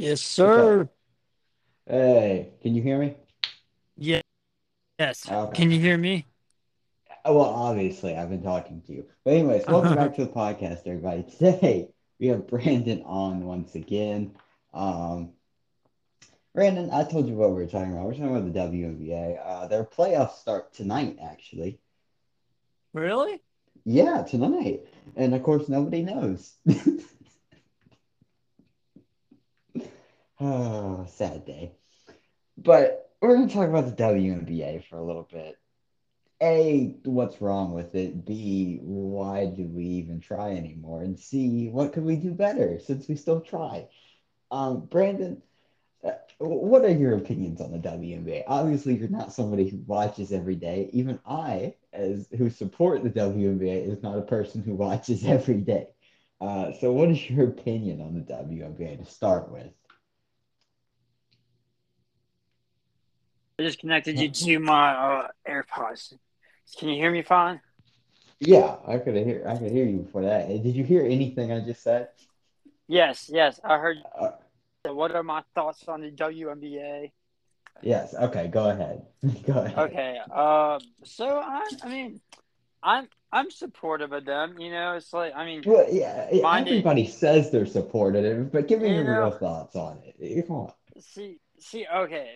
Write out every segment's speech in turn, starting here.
Yes, sir. Hey, can you hear me? Yeah. Yes. Okay. Can you hear me? Oh, Well, obviously, I've been talking to you. But anyways, welcome back to the podcast, everybody. Today we have Brandon on once again. Um, Brandon, I told you what we were talking about. We're talking about the WNBA. Uh, their playoffs start tonight, actually. Really? Yeah, tonight. And of course, nobody knows. Oh, sad day. But we're going to talk about the WNBA for a little bit. A, what's wrong with it? B, why do we even try anymore? And C, what could we do better since we still try? Um, Brandon, uh, what are your opinions on the WNBA? Obviously, you're not somebody who watches every day. Even I, as who support the WNBA, is not a person who watches every day. Uh, so, what is your opinion on the WNBA to start with? I just connected you to my uh, AirPods. Can you hear me fine? Yeah, I could hear I could hear you before that. Did you hear anything I just said? Yes, yes. I heard. Uh, What are my thoughts on the WNBA? yes. Okay. Go ahead. go ahead. Okay. Um. So I, I mean, I'm I'm supportive of them. You know, it's like I mean, Well, yeah. Mind it- everybody says they're supportive, but give me You your know- real thoughts on it. Come on. see, see. Okay.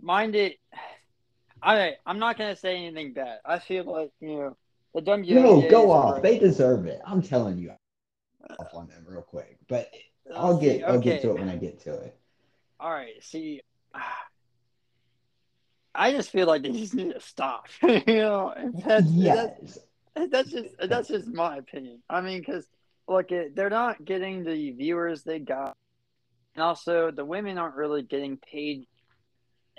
Mind it. I I'm not gonna say anything bad. I feel like you know the WNBA. No, go off. They deserve it. I'm telling you. Off on them real quick, but I'll get I'll get to it when I get to it. All right, see, I just feel like they just need to stop. you know, and that's, Yes. that's that's just that's just my opinion. I mean, because look, it, they're not getting the viewers they got, and also the women aren't really getting paid,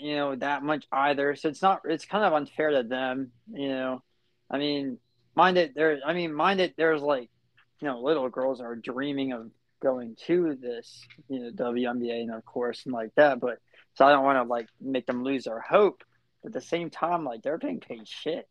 you know, that much either. So it's not it's kind of unfair to them. You know, I mean, mind it, there. I mean, mind it, there's like, you know, little girls are dreaming of going to this, you know, WNBA and of course and like that. But so I don't want to like make them lose their hope. But at the same time, like they're being paid shit.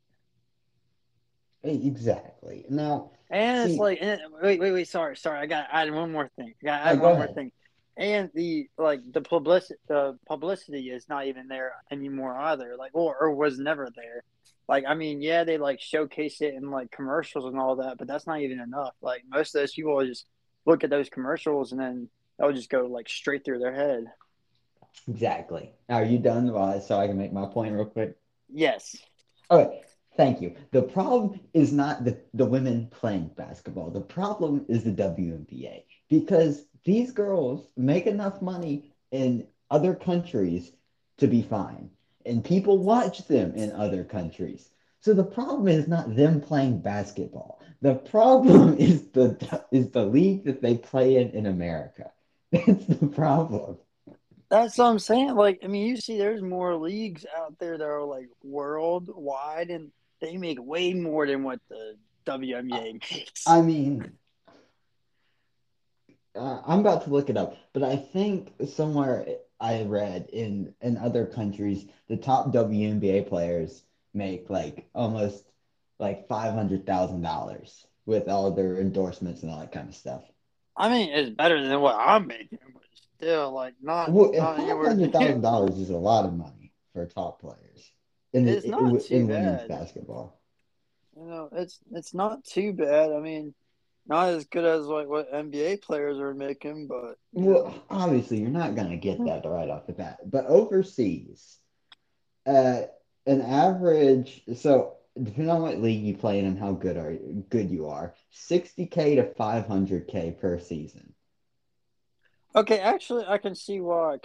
Exactly. Now, And it's like, and, wait, wait, wait. Sorry, sorry. I got to add one more thing. I got to Oh, add go one more ahead. thing. And the like the publicity, the publicity is not even there anymore either. Like, or, or was never there. Like, I mean, yeah, they like showcase it in like commercials and all that, but that's not even enough. Like, most of those people will just look at those commercials and then they'll just go like straight through their head. exactly. Are you done? So I can make my point real quick. Yes. Okay, thank you. The problem is not the, the women playing basketball. The problem is the WNBA because these girls make enough money in other countries to be fine, and people watch them in other countries. So the problem is not them playing basketball. The problem is the is the league that they play in in America. That's the problem. That's what I'm saying. Like, I mean, you see, there's more leagues out there that are like worldwide, and they make way more than what the WNBA makes. I mean, uh, I'm about to look it up, but I think somewhere I read in in other countries, the top WNBA players make like almost like five hundred thousand dollars with all their endorsements and all that kind of stuff. I mean, it's better than what I'm making, but still, like, not, Well, not five hundred thousand dollars is a lot of money for top players in It's in, not in, too women's bad. basketball. You know, it's it's not too bad. I mean, not as good as like what NBA players are making, but. Well, obviously, you're not going to get that right off the bat. But overseas, uh, an average, so depending on what league you play in and how good are good you are, 60k to 500k per season. Okay, actually, I can see why.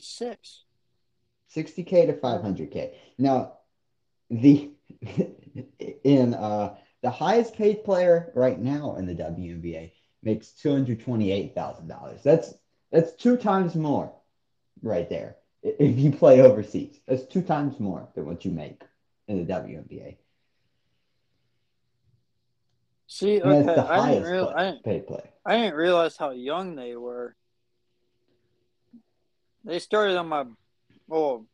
Six. 60k to 500k. Now, the in uh the highest paid player right now in the WNBA makes $228,000. That's that's two times more right there. If you play overseas, that's two times more than what you make in the WNBA. See, And that's okay, the I didn't real, play- I didn't, paid player. I didn't realize how young they were. They started on my, well,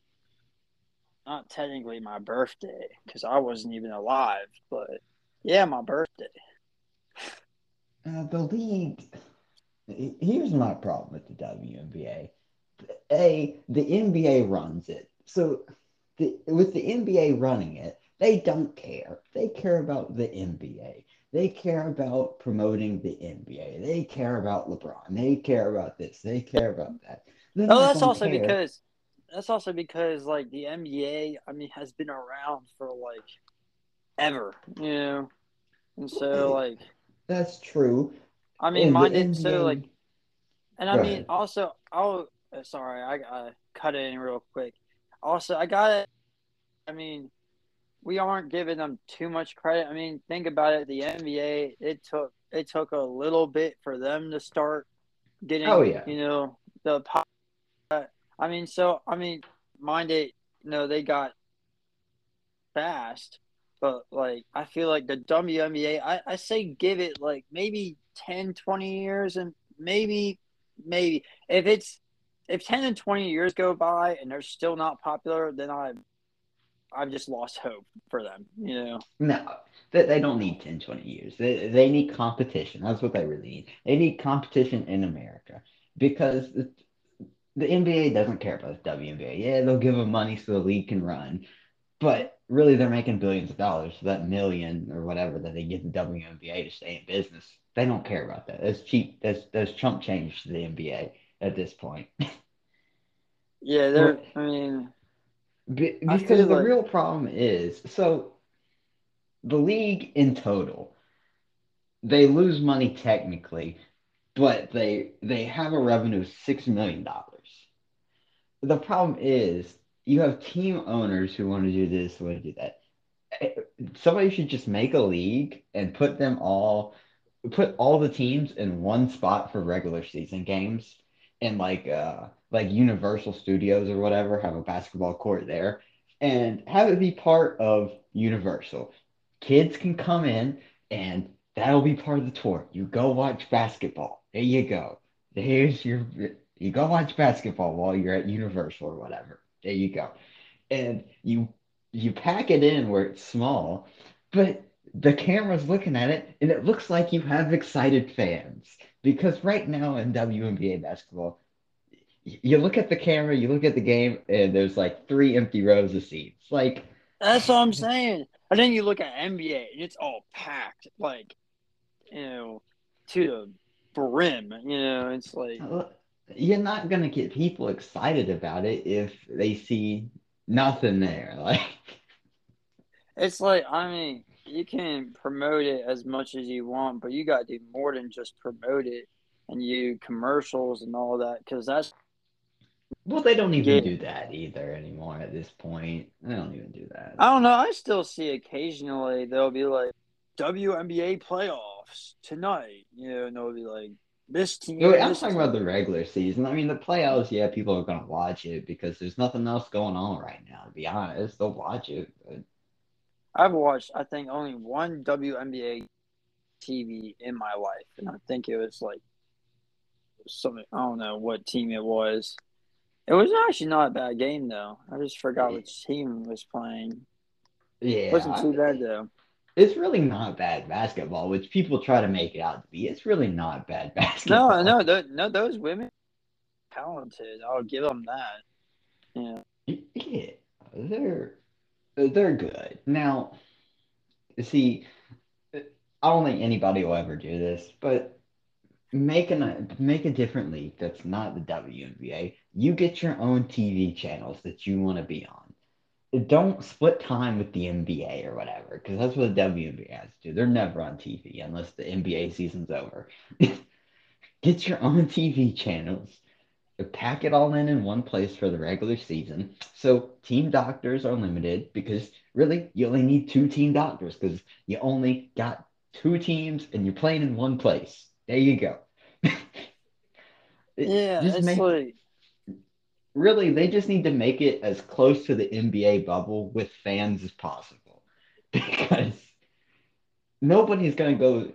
not technically my birthday because I wasn't even alive, but yeah, my birthday. Uh, the league, here's my problem with the WNBA. A, the NBA runs it. So the, with the NBA running it, they don't care. They care about the NBA. They care about promoting the NBA. They care about LeBron. They care about this. They care about that. Then oh, that's also care. because that's also because like the NBA, I mean, has been around for like ever, you know, and so like that's true. I mean, mine didn't. So like, and I mean, ahead. also, I'll. Uh, sorry, I gotta cut it in real quick. Also, I gotta. I mean, we aren't giving them too much credit. I mean, think about it. The NBA, it took it took a little bit for them to start getting. Oh yeah. You know the. I mean, so I mean, mind it. You know, they got fast, but like I feel like the WNBA, I, I say give it like maybe 10, 20 years and maybe maybe if it's if 10 and 20 years go by and they're still not popular, then I I've just lost hope for them, you know. No, they, they don't need 10, 20 years. They, they need competition. That's what they really need. They need competition in America because the, the NBA doesn't care about the WNBA. Yeah, they'll give them money so the league can run, but really they're making billions of dollars. So that million or whatever that they give the WNBA to stay in business, they don't care about that. That's cheap. That's that's chump change to the NBA at this point. yeah, they're. I mean, be, because the like... real problem is so the league in total they lose money technically, but they they have a revenue of six million dollars. The problem is you have team owners who want to do this, want to do that. Eh, somebody should just make a league and put them all, put all the teams in one spot for regular season games, and like uh like Universal Studios or whatever have a basketball court there, and have it be part of Universal. Kids can come in and that'll be part of the tour. You go watch basketball. There you go. Here's your you go watch basketball while you're at Universal or whatever. There you go. And you you pack it in where it's small, but the camera's looking at it and it looks like you have excited fans. Because right now in WNBA basketball, you look at the camera, you look at the game, and there's like three empty rows of seats. Like that's what I'm saying. And then you look at NBA and it's all packed, like you know, to the brim. You know, it's like uh, you're not gonna get people excited about it if they see nothing there. Like it's like I mean, you can promote it as much as you want, but you got to do more than just promote it and you commercials and all that because that's. Well, they don't even do that either anymore at this point. They don't even do that. I don't know. I still see occasionally they'll be like WNBA playoffs tonight, you know, and they'll be like this team. No, I'm talking team. about the regular season. I mean, the playoffs, yeah, people are going to watch it because there's nothing else going on right now. To be honest, they'll watch it. But... I've watched, I think, only one WNBA TV in my life, and I think it was like something. I don't know what team it was. It was actually not a bad game though. I just forgot which team was playing. Yeah, it wasn't too bad though it's really not bad basketball, which people try to make it out to be. It's really not bad basketball. No, no, no, those women talented. I'll give them that. Yeah, yeah, they're they're good. Now, see, I don't think anybody will ever do this, but make a make a different league that's not the WNBA. You get your own TV channels that you want to be on don't split time with the NBA or whatever, because that's what the WNBA has to do. They're never on TV unless the NBA season's over. Get your own TV channels, pack it all in in one place for the regular season. So team doctors are limited because really you only need two team doctors because you only got two teams and you're playing in one place. There you go. yeah, Just it's make, like really they just need to make it as close to the NBA bubble with fans as possible. Because nobody's going to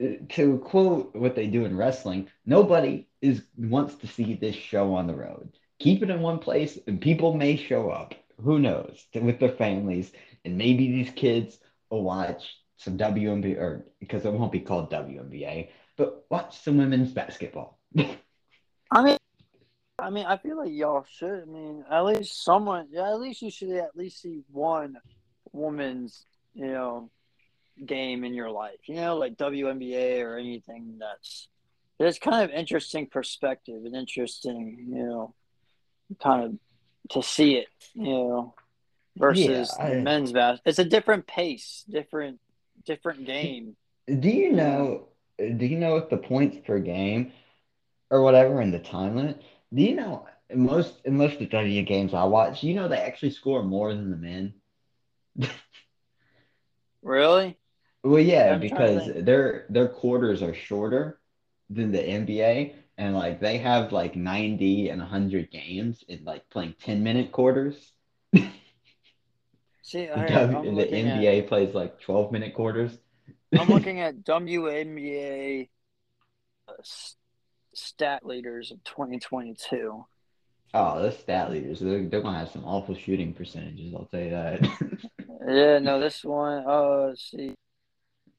go to quote what they do in wrestling nobody is wants to see this show on the road. Keep it in one place and people may show up. Who knows? With their families and maybe these kids will watch some WNBA or because it won't be called WNBA but watch some women's basketball. I mean, I mean, I feel like y'all should. I mean, at least someone. Yeah, at least you should at least see one woman's, you know, game in your life. You know, like WNBA or anything that's. It's kind of interesting perspective and interesting, you know, kind of to see it, you know, versus Yeah, I- men's basketball. It's a different pace, different, different game. Do you know? Do you know what the points per game or whatever in the time limit? Do you know in most in most of the W games I watch, you know they actually score more than the men. Really? Well, yeah, I'm because their their quarters are shorter than the NBA, and like they have like 90 and 100 games in like playing 10 minute quarters. See, The, all right, W- I'm the looking at NBA plays like 12 minute quarters. I'm looking at WNBA uh, stat leaders of 2022. Oh, those stat leaders, they're, they're gonna have some awful shooting percentages, I'll tell you that. Yeah, no, this one. Uh, let's see.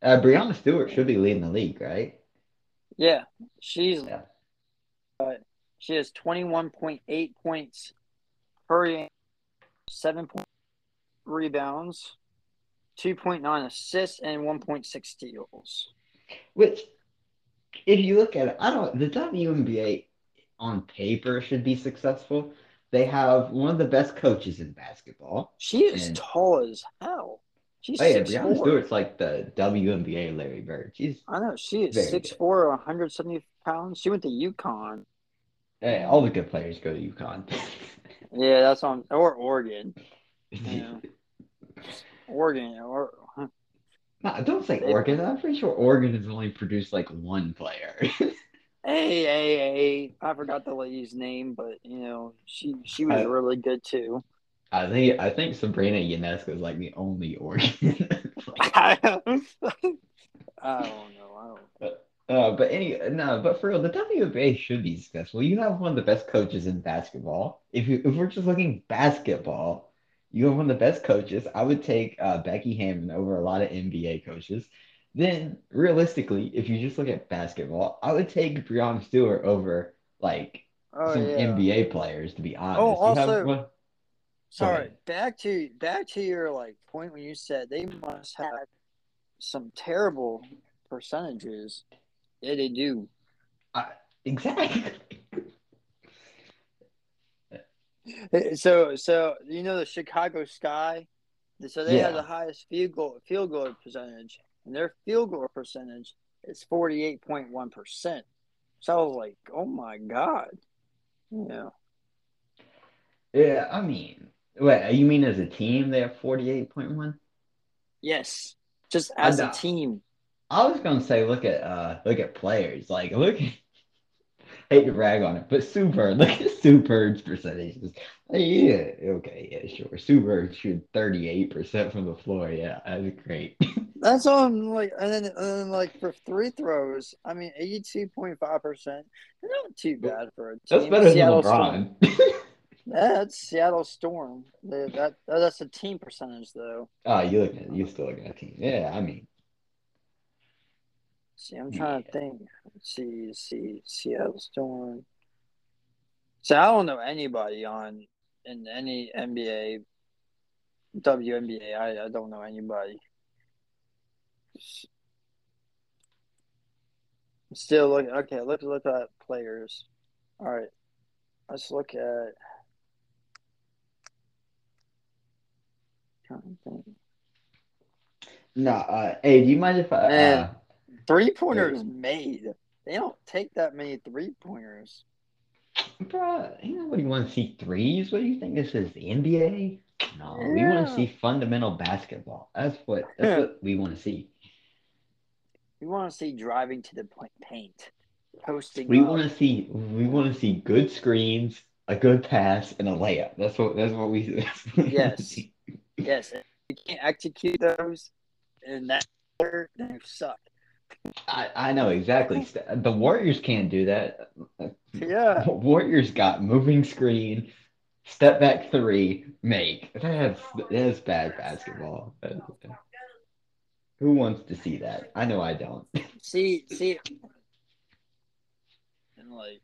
Uh, Breanna Stewart should be leading the league, right? Yeah, she's Yeah. she has 21.8 points per game, seven point rebounds, 2.9 assists, and 1.6 steals. Which, if you look at it, I don't. The WNBA on paper should be successful. They have one of the best coaches in basketball. She is And- tall as hell. She's Oh yeah, four. Stewart's like the WNBA Larry Bird. She's I know she is six good. four, 170 pounds. She went to UConn. hey, all the good players go to UConn. Yeah, that's on or Oregon. Yeah. Oregon or No, don't say Oregon. I'm pretty sure Oregon has only produced like one player. hey, hey, hey. I forgot the lady's name, but you know, she she was Uh, really good too. I think I think Sabrina Ionescu is like the only Oregon. I don't know. I don't Uh, but any no, but for real, the WBA should be successful. You have one of the best coaches in basketball. If you if we're just looking basketball, you have one of the best coaches. I would take uh, Becky Hammon over a lot of NBA coaches. Then realistically, if you just look at basketball, I would take Breanna Stewart over like Oh some yeah. NBA players. To be honest, Oh, You have also- Sorry, back to back to your like point when you said they must have some terrible percentages. Yeah, they do. exactly. So so you know the Chicago Sky, so they have the highest field goal field goal percentage, and their field goal percentage is forty eight point one percent. So I was like, oh my god, you know. Yeah, I mean, wait, you mean as a team they have forty eight point one? Yes, just as a team. I was gonna say look at uh look at players. Like look hate to rag on it, but Bird, look at Sue Bird's percentages. Yeah, okay, yeah, sure. Sue Bird shoot 38% from the floor. Yeah, that's great. That's on like, and then, and then like for free throws, I mean, eighty-two point five percent. Not too bad for a team. That's better than Seattle Storm. LeBron. That's Seattle Storm. They, that that's a team percentage though. oh, you looking? at you still looking at team. Yeah, I mean, See, I'm trying to think. Let's see, see, Seattle Storm. So I don't know anybody on in any NBA, WNBA. I, I don't know anybody. Still look okay. let's look at players. All right, let's look at. Trying to think. no. Uh, hey, do you mind if I? Uh, Three pointers made. They don't take that many three pointers. bro, you know what? You want to see threes? What do you think this is? The NBA? No, we want to see fundamental basketball. That's what. That's what we want to see. We want to see driving to the paint, posting. We want to see we want to see good screens, a good pass, and a layup. That's what that's what we. That's what Yes. see. Yes, if you can't execute those, and that then you suck. I, I know exactly. The Warriors can't do that. Yeah. Warriors got moving screen, step back three, make. That's that's bad basketball. Who wants to see that? I know I don't. See, see, and Like,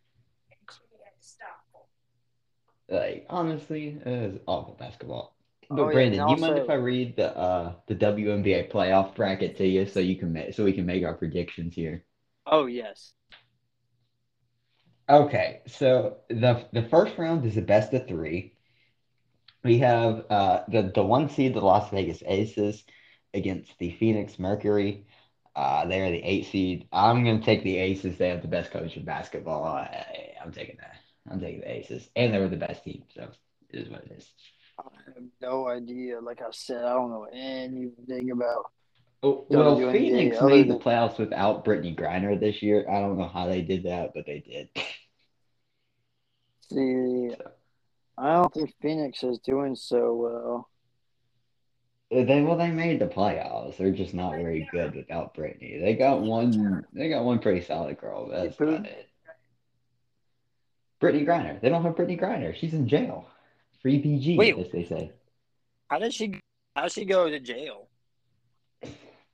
Like honestly, it is awful basketball. But Oh, yeah, Brandon, and you mind if I read the uh the WNBA playoff bracket to you so you can make so we can make our predictions here? oh yes. Okay, so the the first round is a best of three. We have uh the the one seed, the Las Vegas Aces, against the Phoenix Mercury. Uh, they are the eight seed. I'm gonna take the Aces. They have the best coach in basketball. I, I'm taking that. I'm taking the Aces, and they were the best team. So it is what it is. I have no idea. Like I said, I don't know anything about. Oh, well, Phoenix made the than- playoffs without Brittney Griner this year. I don't know how they did that, but they did. See, I don't think Phoenix is doing so well. They well, they made the playoffs. They're just not very good without Brittney. They got one. They got one pretty solid girl. That's about it. Brittney Griner. They don't have Brittney Griner. She's in jail. Free BG, Wait. as they say. How did she? How did she go to jail?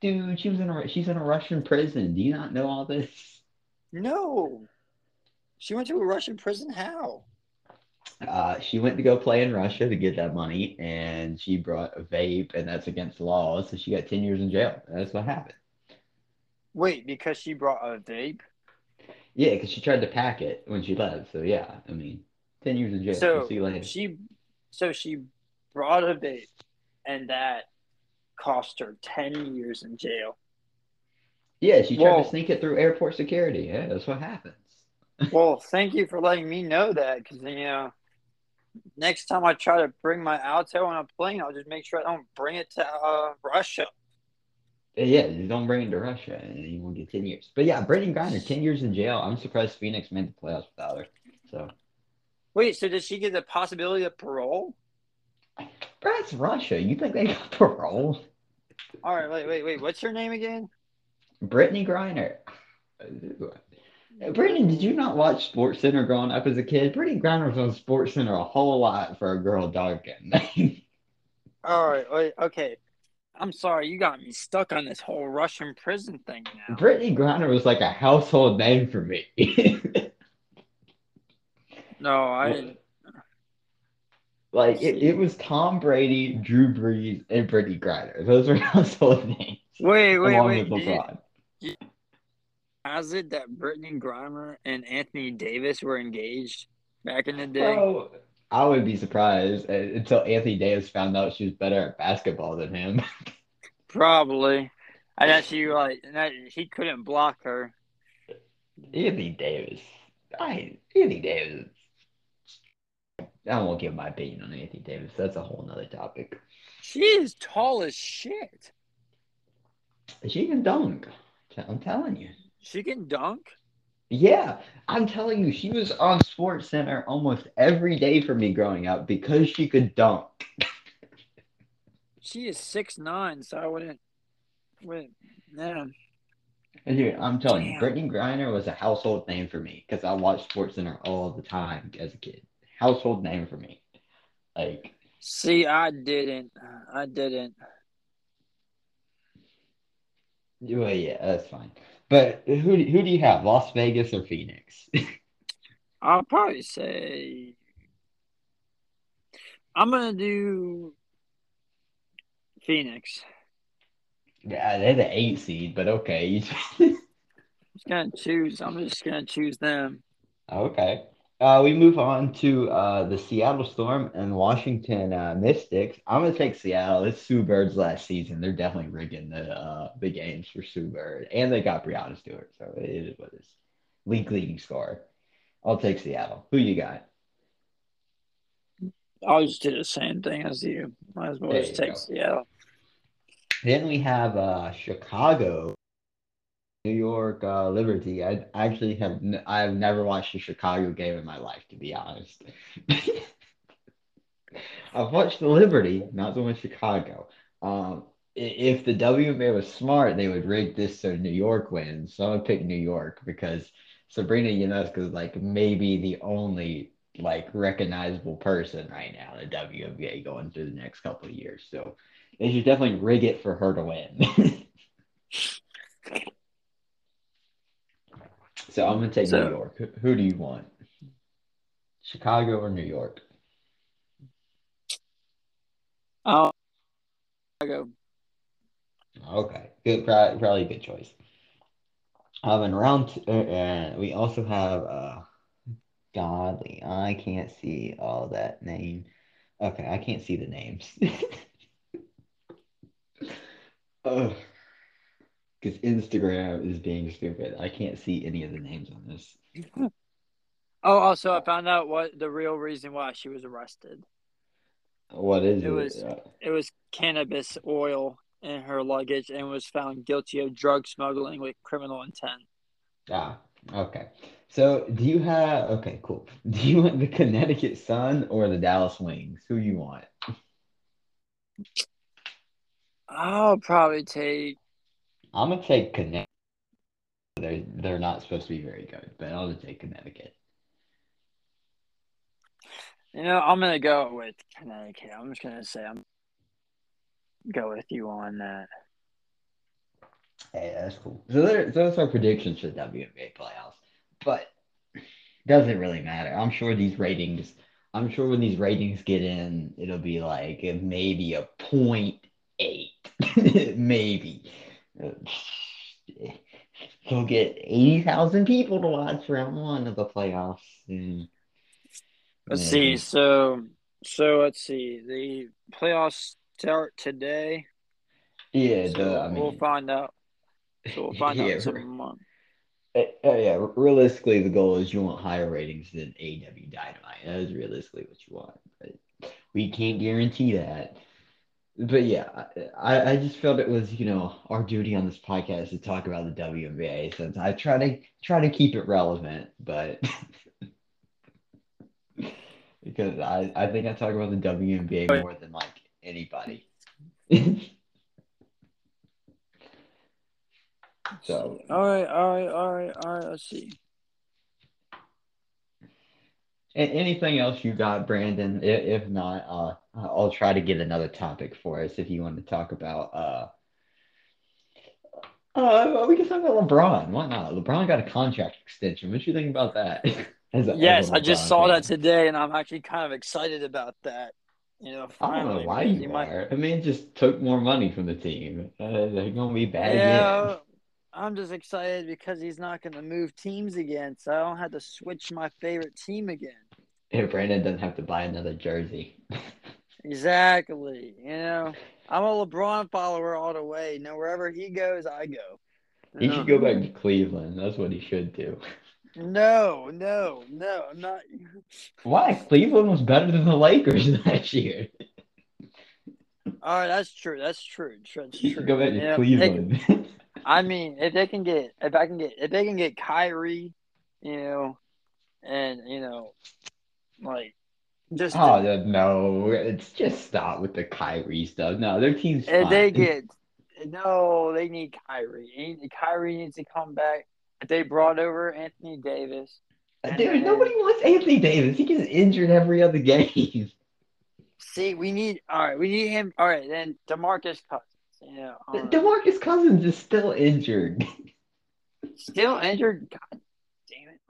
Dude, she was in a she's in a Russian prison. Do you not know all this? No, she went to a Russian prison. How? Uh, she went to go play in Russia to get that money, and she brought a vape, and that's against the law. So she got ten years in jail. That's what happened. Wait, because she brought a vape. Yeah, because she tried to pack it when she left. So yeah, I mean, ten years in jail. So see later. she, so she brought a vape, and that cost her ten years in jail. Yeah, she tried Whoa. to sneak it through airport security. Yeah, that's what happens. Well, thank you for letting me know that, because you know, next time I try to bring my Alto on a plane, I'll just make sure I don't bring it to uh, Russia. Yeah, don't bring it to Russia, and you won't get ten years. But yeah, Brittney Griner, ten years in jail. I'm surprised Phoenix made the playoffs without her. So, Wait, so does she get the possibility of parole? that's Russia. You think they got parole? All right, wait, wait, wait. What's her name again? Brittney Griner. Brittney, did you not watch Sports Center growing up as a kid? Brittney Griner was on Sports Center a whole lot for a girl darken. All right, wait, okay. I'm sorry, you got me stuck on this whole Russian prison thing now. Brittney Griner was like a household name for me. No, I didn't. like it, it was Tom Brady, Drew Brees, and Brittney Griner. Those were household names. Wait, wait, wait. with did- LeBron. Has it that Brittney Griner and Anthony Davis were engaged back in the day? Bro, I would be surprised uh, until Anthony Davis found out she was better at basketball than him. Probably. I guess you like that he couldn't block her. Anthony Davis. I Anthony Davis. I won't give my opinion on Anthony Davis. That's a whole nother topic. She is tall as shit. She can dunk. I'm telling you. She can dunk. Yeah, I'm telling you, she was on Sports Center almost every day for me growing up because she could dunk. She is six nine, so I wouldn't. Wait, man. Dude, I'm telling you, Brittney Griner was a household name for me because I watched Sports Center all the time as a kid. Household name for me. Like, See, I didn't. I didn't. well, yeah, that's fine. But who who do you have, Las Vegas or Phoenix? I'll probably say. I'm gonna do Phoenix. yeah, they're the eight seed, but okay. just gonna choose. I'm just gonna choose them. Okay. Uh, we move on to uh, the Seattle Storm and Washington uh, Mystics. I'm gonna take Seattle. It's Sue Bird's last season. They're definitely rigging the uh, the games for Sue Bird, and they got Breanna Stewart, so it is what it is. League leading scorer. I'll take Seattle. Who you got? I'll just do the same thing as you. Might as well There just take go. Seattle. Then we have uh, Chicago, New York uh, Liberty. I actually have n- I've never watched a Chicago game in my life, to be honest. I've watched the Liberty, not the one Chicago. Um, if the WNBA was smart, they would rig this so New York wins. So I'm gonna pick New York because Sabrina Ionescu is like maybe the only like recognizable person right now in the WNBA going through the next couple of years. So they should definitely rig it for her to win. So I'm gonna take So- New York. Who, who do you want? Chicago or New York? Oh, I go. Okay, good, probably, good choice. Um, and round two, uh, uh, we also have uh, Godly. I can't see all that name. Okay, I can't see the names. Oh, because Instagram is being stupid. I can't see any of the names on this. Oh, also, I found out what the real reason why she was arrested. What is It it? was- Uh, It was cannabis oil in her luggage and was found guilty of drug smuggling with criminal intent. Ah, okay. So, do you have? Okay, cool. Do you want the Connecticut Sun or the Dallas Wings? Who you want? I'll probably take. I'm gonna take Connecticut. They're they're not supposed to be very good, but I'll just take Connecticut. You know, I'm gonna go with Connecticut. I'm just gonna say I'm go with you on that. Hey, that's cool. So there, those are predictions for the WNBA playoffs, but doesn't really matter. I'm sure these ratings. I'm sure when these ratings get in, it'll be like maybe a point eight, maybe. He'll get eighty thousand people to watch round one of the playoffs. And Let's Yeah, see. So, so let's see. The playoffs start today. Yeah, So the, I we'll find out. So we'll find yeah, some month. Uh, uh, yeah, realistically, the goal is you want higher ratings than AEW Dynamite. That is realistically what you want. But we can't guarantee that. But yeah, I, I just felt it was, you know, our duty on this podcast to talk about the WNBA since I try to try to keep it relevant, but because I, I think I talk about the WNBA more than like anybody. So All right, all right, all right, all right. Let's see. Anything else you got, Brandon? If not, uh, uh, I'll try to get another topic for us if you want to talk about. Uh, uh, we can talk about LeBron. Why not? LeBron got a contract extension. What you think about that? A- Yes, I just saw fan. that today, and I'm actually kind of excited about that. You know, I don't know why you he might- are. I mean, just took more money from the team. Uh, they're gonna be bad Yeah, again. I'm just excited because he's not going to move teams again, so I don't have to switch my favorite team again. If Brandon doesn't have to buy another jersey. Exactly. You know, I'm a LeBron follower all the way. You know, wherever he goes, I go. He should go back to Cleveland. That's what he should do. No, no, no. I'm not. Why? Cleveland was better than the Lakers last year. All right, that's true. That's true. That's true. should go back to You know, they- Cleveland. I mean, if they can get, if I can get, if they can get Kyrie, you know, and you know, like, just Oh no! It's just stop with the Kyrie stuff. No, their team's if they get, no, they need Kyrie. Kyrie needs to come back. They brought over Anthony Davis, Dude, then- nobody wants Anthony Davis. He gets injured every other game. See, we need all right. We need him. All right, then Demarcus Cousins. Yeah, right. Um, Demarcus Cousins is still injured. still injured. God!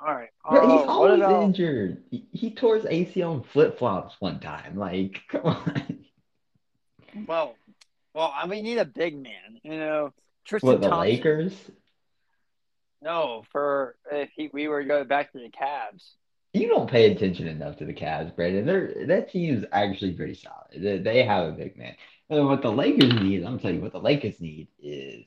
All right. Bro, he's um, what always about? injured. He, he tore his ACL in flip flops one time. Like, come on. Well, well, I mean, we need a big man. You know, Tristan What the Thompson. Lakers? No, for if he, we were going back to the Cavs. You don't pay attention enough to the Cavs, Brandon. They're, that team's actually pretty solid. They, they have a big man. And what the Lakers need, I'm telling you, what the Lakers need is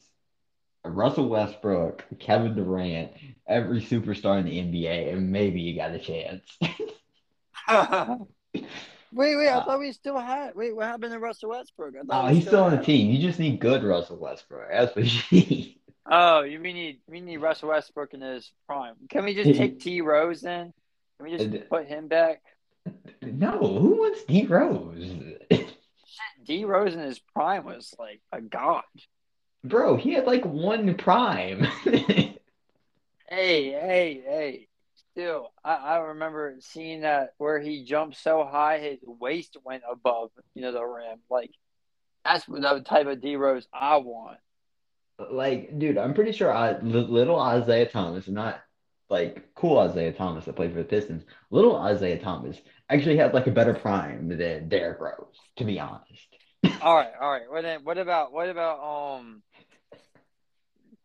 Russell Westbrook, Kevin Durant, every superstar in the NBA, and maybe you got a chance. wait, wait, I Uh, thought we still had. Wait, what happened to Russell Westbrook? I Oh, thought he's still on the team. You just need good Russell Westbrook. That's what you need. Oh, you we need we need Russell Westbrook in his prime. Can we just take D Rose then? Can we just put him back? No, who wants D Rose? D Rose in his prime was like a god. Bro, he had like one prime. Hey, hey, hey. Still, I, I remember seeing that where he jumped so high his waist went above, you know, the rim. Like that's the type of D Rose I want. like, dude, I'm pretty sure I, little Isaiah Thomas, not like cool Isaiah Thomas that played for the Pistons. Little Isaiah Thomas actually had like a better prime than Derrick Rose, to be honest. All right, all right. What then, what about what about um?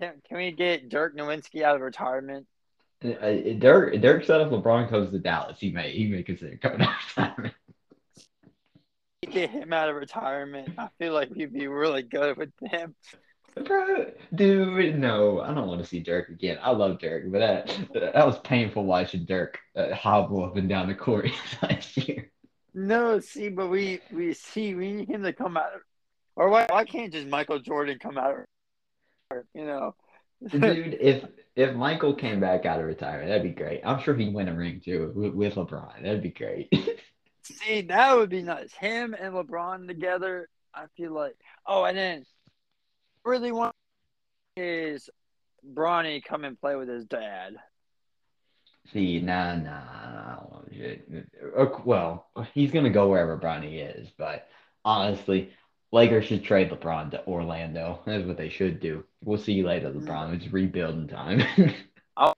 Can, can we get Dirk Nowitzki out of retirement? Uh, Dirk Dirk said if LeBron comes to Dallas, he may he may consider coming out of retirement. Get him out of retirement. I feel like we'd be really good with him. Bro, dude, no, I don't want to see Dirk again. I love Dirk, but that that was painful watching Dirk uh, hobble up and down the court last year. No, see, but we we see we need him to come out, or why why can't just Michael Jordan come out? You know, dude, if if Michael came back out of retirement, that'd be great. I'm sure he'd win a ring too with, with LeBron. That'd be great. see, that would be nice. Him and LeBron together. I feel like. Oh, and then really want is Bronny come and play with his dad. See, nah, nah, nah. Uh, well, he's gonna go wherever Bronny is, but honestly, Lakers should trade LeBron to Orlando. That's what they should do. We'll see you later, mm. LeBron. It's rebuilding time. oh.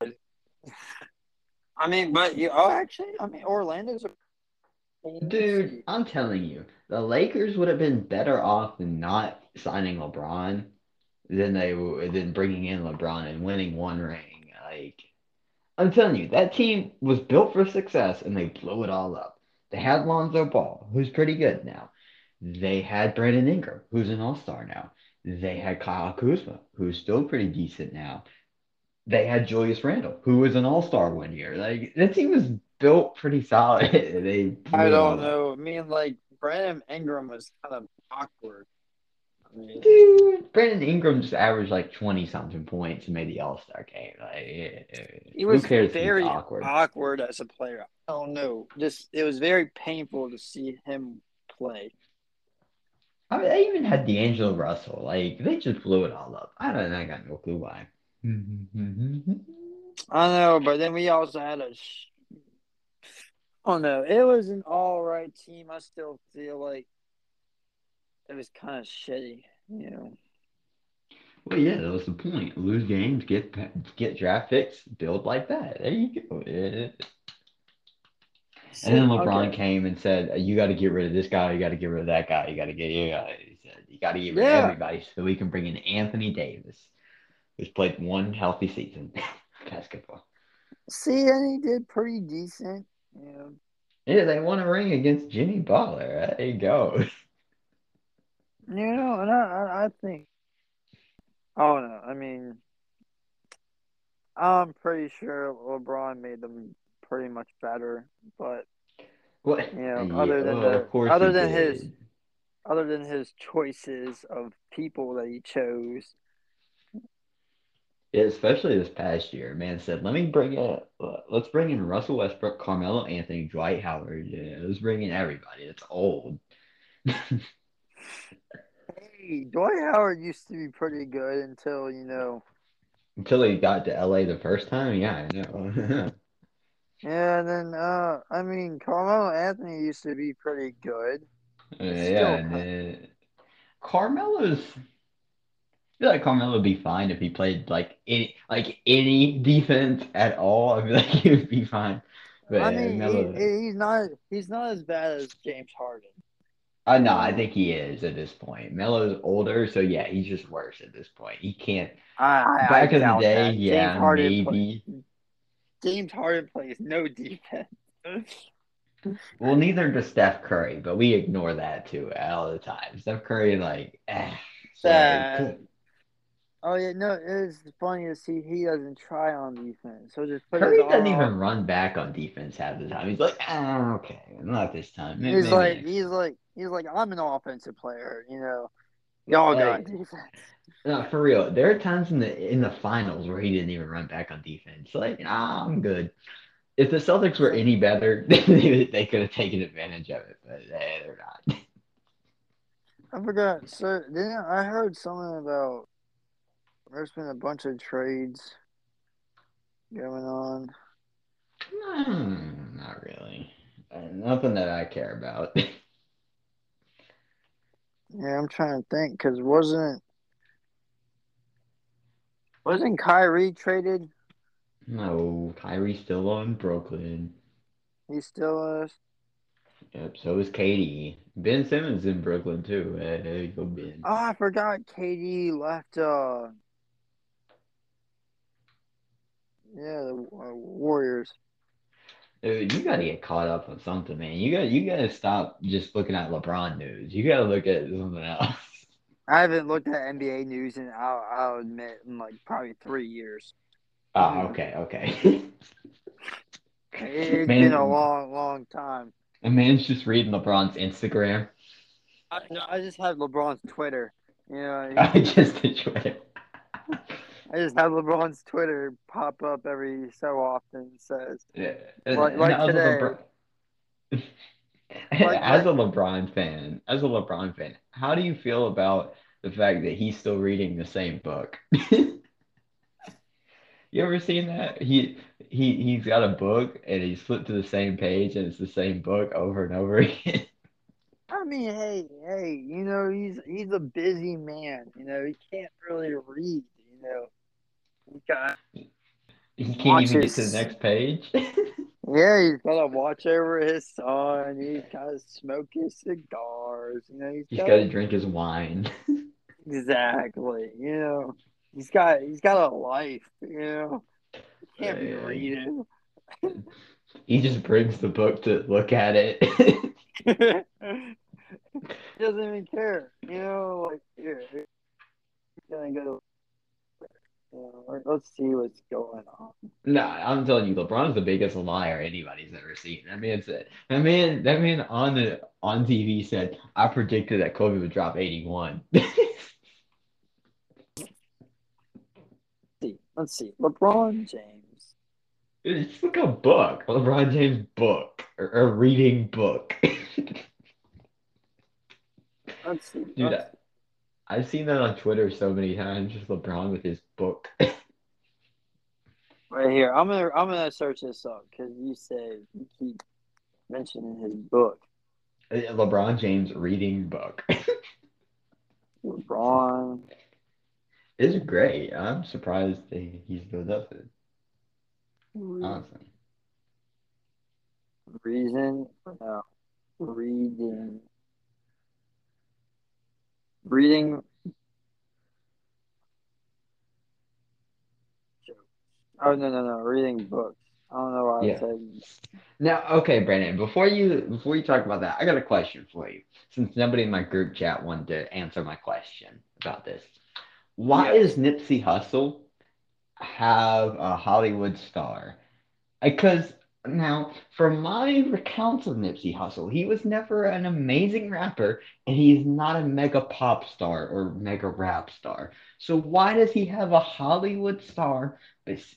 I mean, but you. Oh, actually, I mean, Orlando's a Dude, I'm telling you, the Lakers would have been better off than not signing LeBron than they than bringing in LeBron and winning one ring. Like, I'm telling you, that team was built for success and they blew it all up. They had Lonzo Ball, who's pretty good now. They had Brandon Ingram, who's an All Star now. They had Kyle Kuzma, who's still pretty decent now. They had Julius Randle, who was an All Star one year. Like that team was built pretty solid. they I don't know. I mean, like Brandon Ingram was kind of awkward. Dude, Brandon Ingram's averaged like twenty something points and made the All Star game. Like, he was very awkward. awkward as a player. I don't know. Just it was very painful to see him play. I mean, they even had D'Angelo Russell. Like they just blew it all up. I don't. I got no clue why. I know, but then we also had a Oh no, it was an all right team. I still feel like it was kind of shitty, you know. Well, yeah, that was the point. Lose games, get get draft picks, build like that. There you go. and then LeBron okay. came and said, "You got to get rid of this guy. You got to get rid of that guy. You got to get you. Got, he said, you got to get rid yeah. of everybody so we can bring in Anthony Davis, who's played one healthy season basketball." See, and he did pretty decent. Yeah. Yeah, they won a ring against Jimmy Butler. There you go. You know, and I, I think. Oh no, I mean, I'm pretty sure LeBron made them pretty much better, but what you know, yeah, other than well, the, other than did. his other than his choices of people that he chose, Yeah, especially this past year, man said, "Let me bring in, let's bring in Russell Westbrook, Carmelo Anthony, Dwight Howard. Yeah, let's bring in everybody. It's old." hey, Dwight Howard used to be pretty good until you know. Until he got to LA the first time, yeah, I know. yeah, and then uh, I mean, Carmelo Anthony used to be pretty good. Uh, yeah, and then Carmelo's feel like Carmelo would be fine if he played like any like any defense at all. I feel like he would be fine. But I mean, he, he's not he's not as bad as James Harden. Uh, no, I think he is at this point. Melo's older, so yeah, he's just worse at this point. He can't. I, Back I in the day, that. yeah, maybe. Play, James Harden plays no defense. well, neither does Steph Curry, but we ignore that too all the time. Steph Curry, like, eh, Oh yeah, no, it's funny to see he doesn't try on defense. So just put Curry doesn't even run back on defense half the time. He's like, ah, okay, not this time. Maybe, he's like, next. he's like, he's like, I'm an offensive player, you know. Y'all got defense. No, for real. There are times in the in the finals where he didn't even run back on defense. Like, nah, I'm good. If the Celtics were any better, they, they could have taken advantage of it, but eh, they're not. I forgot. So then I heard something about there's been a bunch of trades going on. Hmm, not really. Uh, nothing that I care about. yeah, I'm trying to think because wasn't wasn't Kyrie traded No, Kyrie's still on Brooklyn. He still is. Yep, so is KD. Ben Simmons in Brooklyn too. Hey, go Ben. Oh, I forgot KD left. Uh, yeah, the uh, Warriors. Dude, you gotta get caught up on something, man. You got you gotta stop just looking at LeBron news. You gotta look at something else. I haven't looked at NBA news in I'll, I'll admit in like probably three years. Oh, okay, okay. It's Man. been a long, long time. A man's just reading LeBron's Instagram. I, I just have LeBron's Twitter. You know, I just enjoy it. I just have LeBron's Twitter pop up every so often. Says Yeah. Like- like as a today. LeBron- Like- as a LeBron fan, as a LeBron fan, how do you feel about the fact that he's still reading the same book? You ever seen that? He he he's got a book and he's flipped to the same page and it's the same book over and over again. I mean, hey, hey, you know, he's he's a busy man. You know, he can't really read. You know, he got He can't even get to the next page. yeah, he's got to watch over his son. He's got to smoke his cigars. You know, he's He's got got to drink his wine. exactly. You know, he's got he's got a life. You know, he can't be reading. He just brings the book to look at it. he doesn't even care. You know, like here, here, he's gonna go. Know, let's see what's going on. Nah, I'm telling you, LeBron's the biggest liar anybody's ever seen. That man said that man that man on the on TV said, I predicted that Kobe would drop 81. see. Let's see. LeBron James. It's like a book, LeBron James book, or a reading book. Let's see. Dude, Let's- I've seen that on Twitter so many times, just LeBron with his book. right here. I'm gonna I'm gonna search this up because you said you keep mentioning his book. Uh, LeBron James reading book. LeBron. It's great. I'm surprised that he still does it, honestly. Reason. No. Reading. Reading. Oh no no no! Reading books. I don't know why Yeah. I said. Now, okay, Brandon, before you before you talk about that, I got a question for you. Since nobody in my group chat wanted to answer my question about this. Why Yes. does Nipsey Hussle have a Hollywood star? Because now, from my recounts of Nipsey Hussle, he was never an amazing rapper, and he's not a mega pop star or mega rap star. So why does he have a Hollywood star?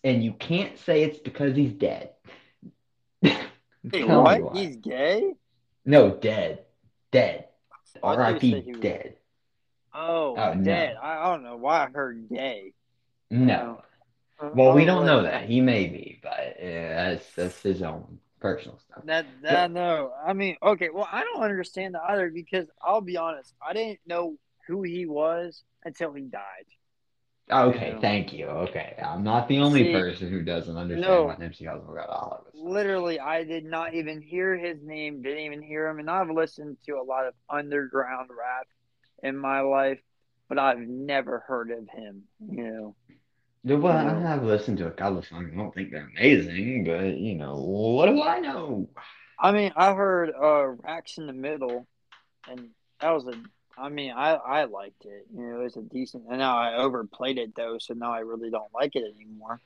And you can't say it's because he's dead. Me what? He's gay? No, dead. Dead. I thought you R.I.P. said he was- dead. Oh, Oh, no. dead. I, I don't know why I heard gay. No. Um, Well, we oh, don't know that. He may be, but yeah, that's that's his own personal stuff. That that no. I mean, okay. Well, I don't understand that either because I'll be honest. I didn't know who he was until he died. Ah, okay, Yeah. thank you. Okay, I'm not the only See, person who doesn't understand no. what Nipsey Hussle got all of us. Literally, I did not even hear his name. Didn't even hear him. And I've listened to a lot of underground rap in my life, but I've never heard of him. You know. Well, I've listened to a couple of songs. I don't think they're amazing, but you know, what do I know? I mean, I heard uh Racks in the Middle, and that was a. I mean, I I liked it. You know, it was a decent. And now I overplayed it though, so now I really don't like it anymore.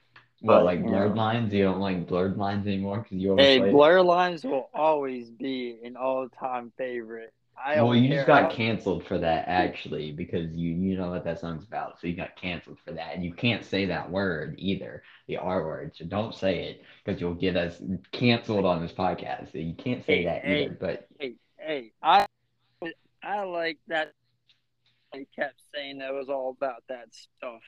But, like you blurred know. lines? You don't like blurred lines anymore because you Hey, overplayed it? Blurred Lines will always be an all-time favorite. I Well, you care just got canceled for that actually because you you know what that song's about, so you got canceled for that, and you can't say that word either, the R word. So don't say it because you'll get us canceled on this podcast. So you can't say Hey, that hey. either. But Hey, hey, I I like that. He kept saying that was all about that stuff.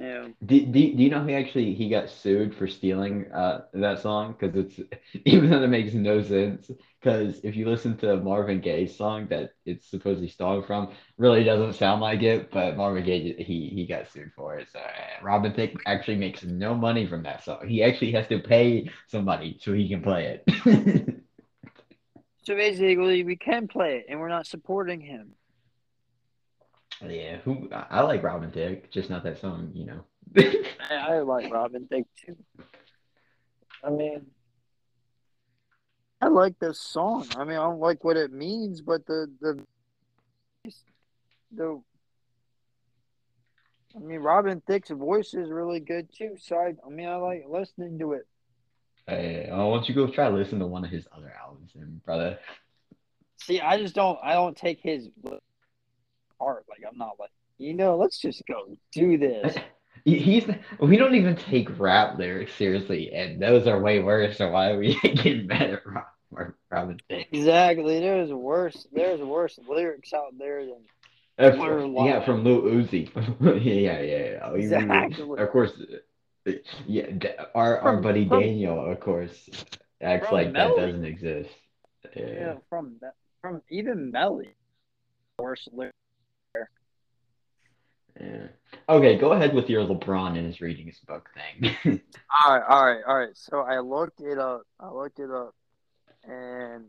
Yeah. Do, do, do you know he actually he got sued for stealing uh that song because it's even though it makes no sense because if you listen to Marvin Gaye's song that it's supposedly stolen from really doesn't sound like it but Marvin Gaye he he got sued for it so uh, Robin Thicke actually makes no money from that song he actually has to pay somebody so he can play it So basically, we can play it, and we're not supporting him. Yeah who I, like Robin Thicke just not that song you know I, I like Robin Thicke too. I mean, I like this song. I mean, I don't like what it means, but the the the. I mean, Robin Thicke's voice is really good too. So I, I mean, I like listening to it. Hey, uh, why don't you go try to listen to one of his other albums, then, brother? See, I just don't. I don't take his part. Like I'm not like you know. Let's just go do this. He's we don't even take rap lyrics seriously, and those are way worse. So why are we getting mad at Rob, Rob- Robin Exactly. There's worse. There's worse lyrics out there than Uh, We're yeah, from Lil Uzi. yeah, yeah, yeah. Oh, Exactly. Of course. uh, Yeah, our our From- buddy from- Daniel, of course, acts From like that doesn't exist. yeah. Yeah. From that. From even Melly. Worse lyrics. Yeah. Okay, go ahead with your LeBron and his reading his book thing. All right. All right. All right. So I looked it up. I looked it up, and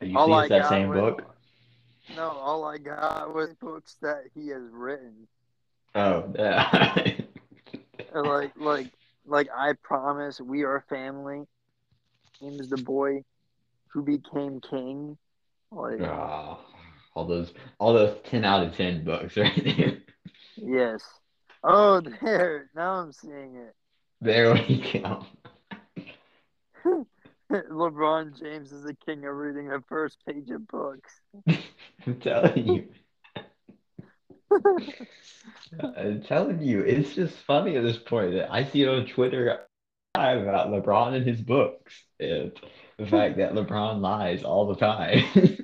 Do you all see I that same was- book? No, all I got was books that he has written. Oh, yeah. Like, like, like I promise, we are family. James the boy who became king. Like, Ah, all those all those ten out of ten books right there. Yes. Oh, there. Now I'm seeing it. There we go. LeBron James is the king of reading the first page of books. I'm telling you. I'm telling you, it's just funny at this point that I see it on Twitter about LeBron and his books and the fact that LeBron lies all the time.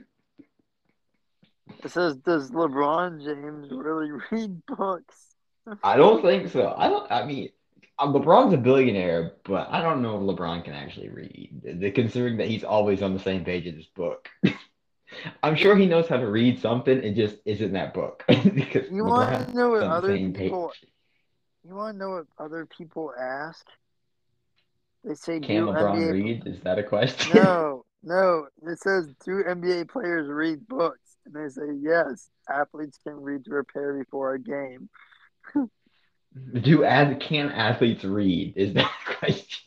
It says, "Does LeBron James really read books?" I don't think so. I don't. I mean, uh, LeBron's a billionaire, but I don't know if LeBron can actually read. The- Considering that he's always on the same page in his book, I'm sure he knows how to read something. It just isn't that book because You want to know what other people? page. You want to know what other people ask? They say, Can "Do LeBron NBA read? Is that a question? No, no. It says, "Do NBA players read books?" And they say, "Yes, athletes can read to prepare before a game." Do ad can athletes read? Is that a question?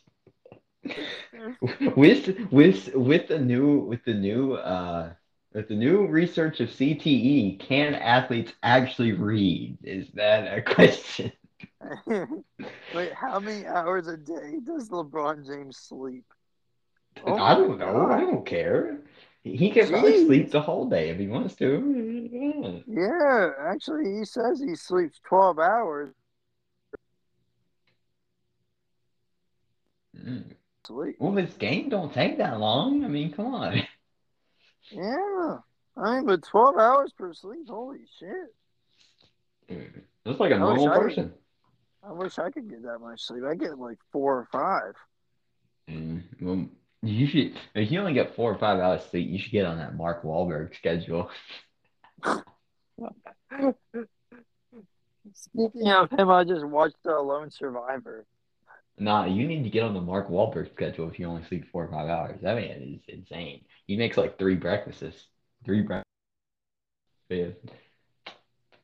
with with with the new with the new uh with the new research of CTE, can athletes actually read? Is that a question? Wait, how many hours a day does LeBron James sleep? Oh I don't know. I don't care. He can probably sleep the whole day if he wants to. Yeah, actually, he says he sleeps twelve hours. Mm. Sleep. Well, his game don't take that long. I mean, come on. Yeah, I mean, but twelve hours per sleep. Holy shit! That's like a I normal I- person. I wish I could get that much sleep. I get like four or five. Mm, well, you should. If you only get four or five hours sleep, you should get on that Mark Wahlberg schedule. Speaking of him, I just watched The Lone Survivor. Nah, you need to get on the Mark Wahlberg schedule if you only sleep four or five hours. That man is insane. He makes like three breakfasts, three breakfasts. Yeah.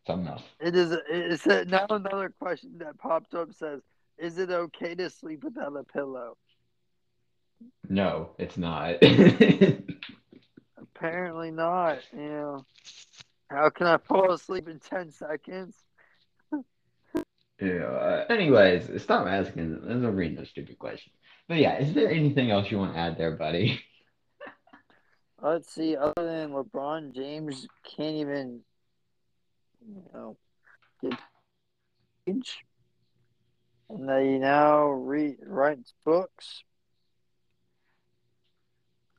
Something else. It is. It is now another question that popped up says, "Is it okay to sleep without a pillow?" No, it's not. Apparently not. You know, how can I fall asleep in ten seconds? Yeah. Uh, anyways, stop asking. There's no reading those stupid questions. But yeah, is there anything else you want to add there, buddy? Let's see. Other than LeBron James, can't even, you know, get and they now read writes books.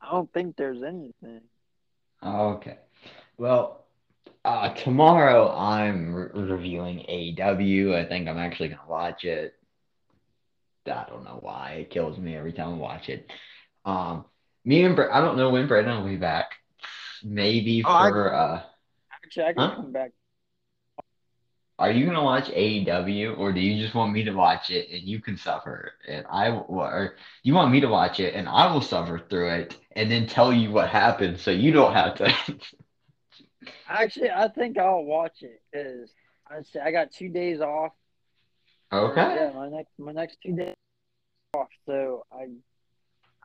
I don't think there's anything. Okay. Well, uh, tomorrow I'm re- reviewing AEW. I think I'm actually gonna watch it. I don't know why it kills me every time I watch it. Um, me and Bre- I don't know when Brandon will be back. Maybe Oh, I- for uh, Actually, I can Huh? come back. Are you gonna watch AEW or do you just want me to watch it and you can suffer and I or you want me to watch it and I will suffer through it and then tell you what happened so you don't have to. Actually, I think I'll watch it because I say I got two days off. okay. Yeah, my next my next two days off, so I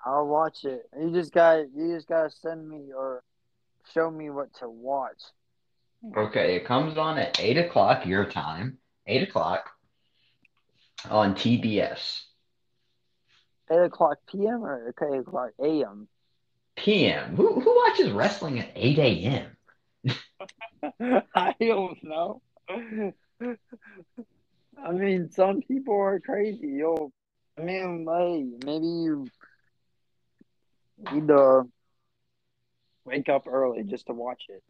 I'll watch it. You just got you just gotta send me or show me what to watch. Okay, it comes on at eight o'clock your time. Eight o'clock on TBS. Eight o'clock p.m. or eight o'clock a.m. PM. Who who watches wrestling at eight a.m.? I don't know. I mean, some people are crazy. Yo, I mean, hey, maybe you need to wake up early just to watch it.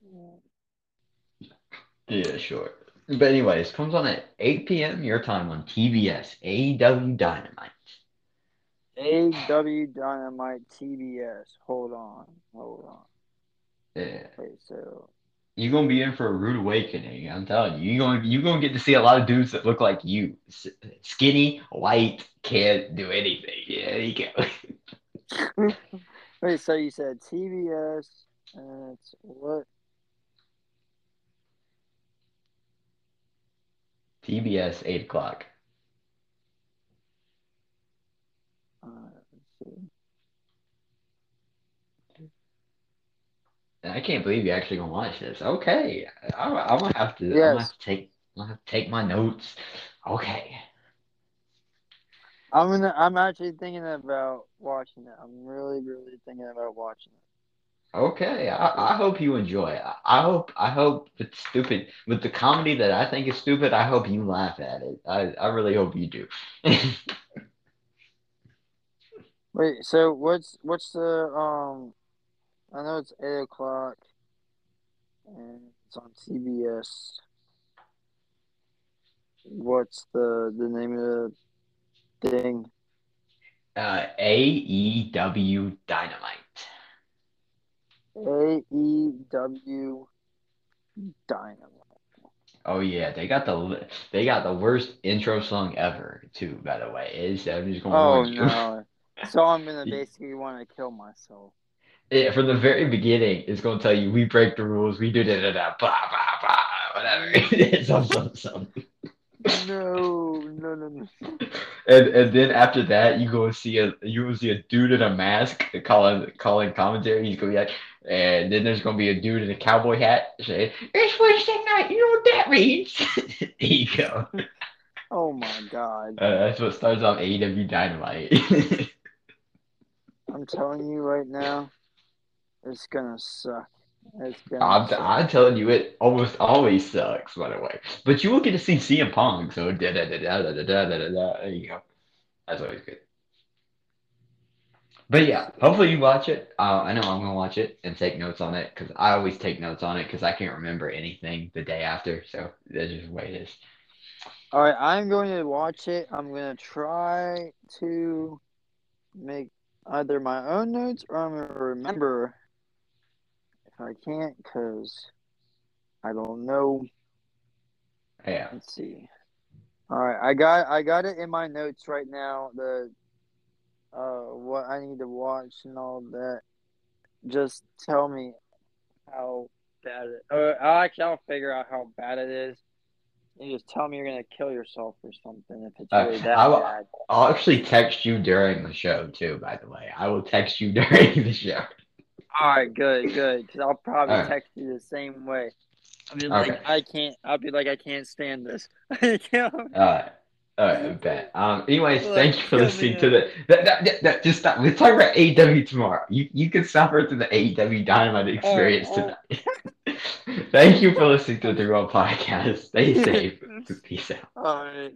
Yeah, sure. But anyways, comes on at eight p.m. your time on TBS. AEW Dynamite. AEW Dynamite TBS. Hold on, hold on. Yeah. Wait, so You're gonna be in for a rude awakening. I'm telling you. You're gonna you're gonna get to see a lot of dudes that look like you. Skinny, white, can't do anything. Yeah, there you go. wait, so you said TBS, and it's what? TBS eight o'clock. Uh, let's see. I can't believe you're actually gonna watch this. Okay, I'm, I'm gonna have to. Yes. I'm gonna have to take. I'm gonna have to take my notes. Okay. I'm gonna. I'm actually thinking about watching it. I'm really, really thinking about watching it. Okay. I, I hope you enjoy it. I, hope. I hope it's stupid with the comedy that I think is stupid. I hope you laugh at it. I, I really hope you do. Wait, so what's what's the um? I know it's eight o'clock, and it's on CBS. What's the the name of the thing? uh, AEW Dynamite. A E W Dynamite. Oh yeah, they got the they got the worst intro song ever too. By the way, is I'm just gonna Oh no! So I'm gonna basically want to kill myself. Yeah, from the very beginning, it's gonna tell you we break the rules, we do da da da, blah blah blah, whatever. some some some. No, no, no, no. And and then after that, you go see a you will see a dude in a mask calling calling commentary. He's gonna be like, and then there's gonna be a dude in a cowboy hat saying, "It's Wednesday night. You know what that means?" there you go. Oh my god! Uh, that's what starts off AEW Dynamite. I'm telling you right now, it's gonna suck. It's gonna. I'm, suck. I'm telling you, it almost always sucks, by the way. But you will get to see CM Punk, so da da da da da da da. da. There you go. That's always good. But yeah, hopefully you watch it. Uh, I know I'm gonna watch it and take notes on it because I always take notes on it because I can't remember anything the day after. So that's just the way it is. All right, I'm going to watch it. I'm going to try to make either my own notes or I'm going to remember if I can't because I don't know. Yeah. Let's see. All right, I got I got it in my notes right now. The uh what I need to watch and all that. Just tell me how bad it. Or actually, I'll figure out how bad it is. You just tell me you're gonna kill yourself or something if it's Uh, really that I will- bad. I'll actually text you during the show too. By the way, I will text you during the show. All right, good, good. Because I'll probably All right. text you the same way. I mean, Okay. like, I can't. I'll be like, I can't stand this. You know? Uh, all right, bet. Um, anyways, Like, thank you for listening to the. That, that, that, that- just stop. Let's talk about AEW tomorrow. You you can suffer through the AEW Dynamite experience oh. tonight. thank you for listening to the Real Podcast. Stay safe. Peace out. All right.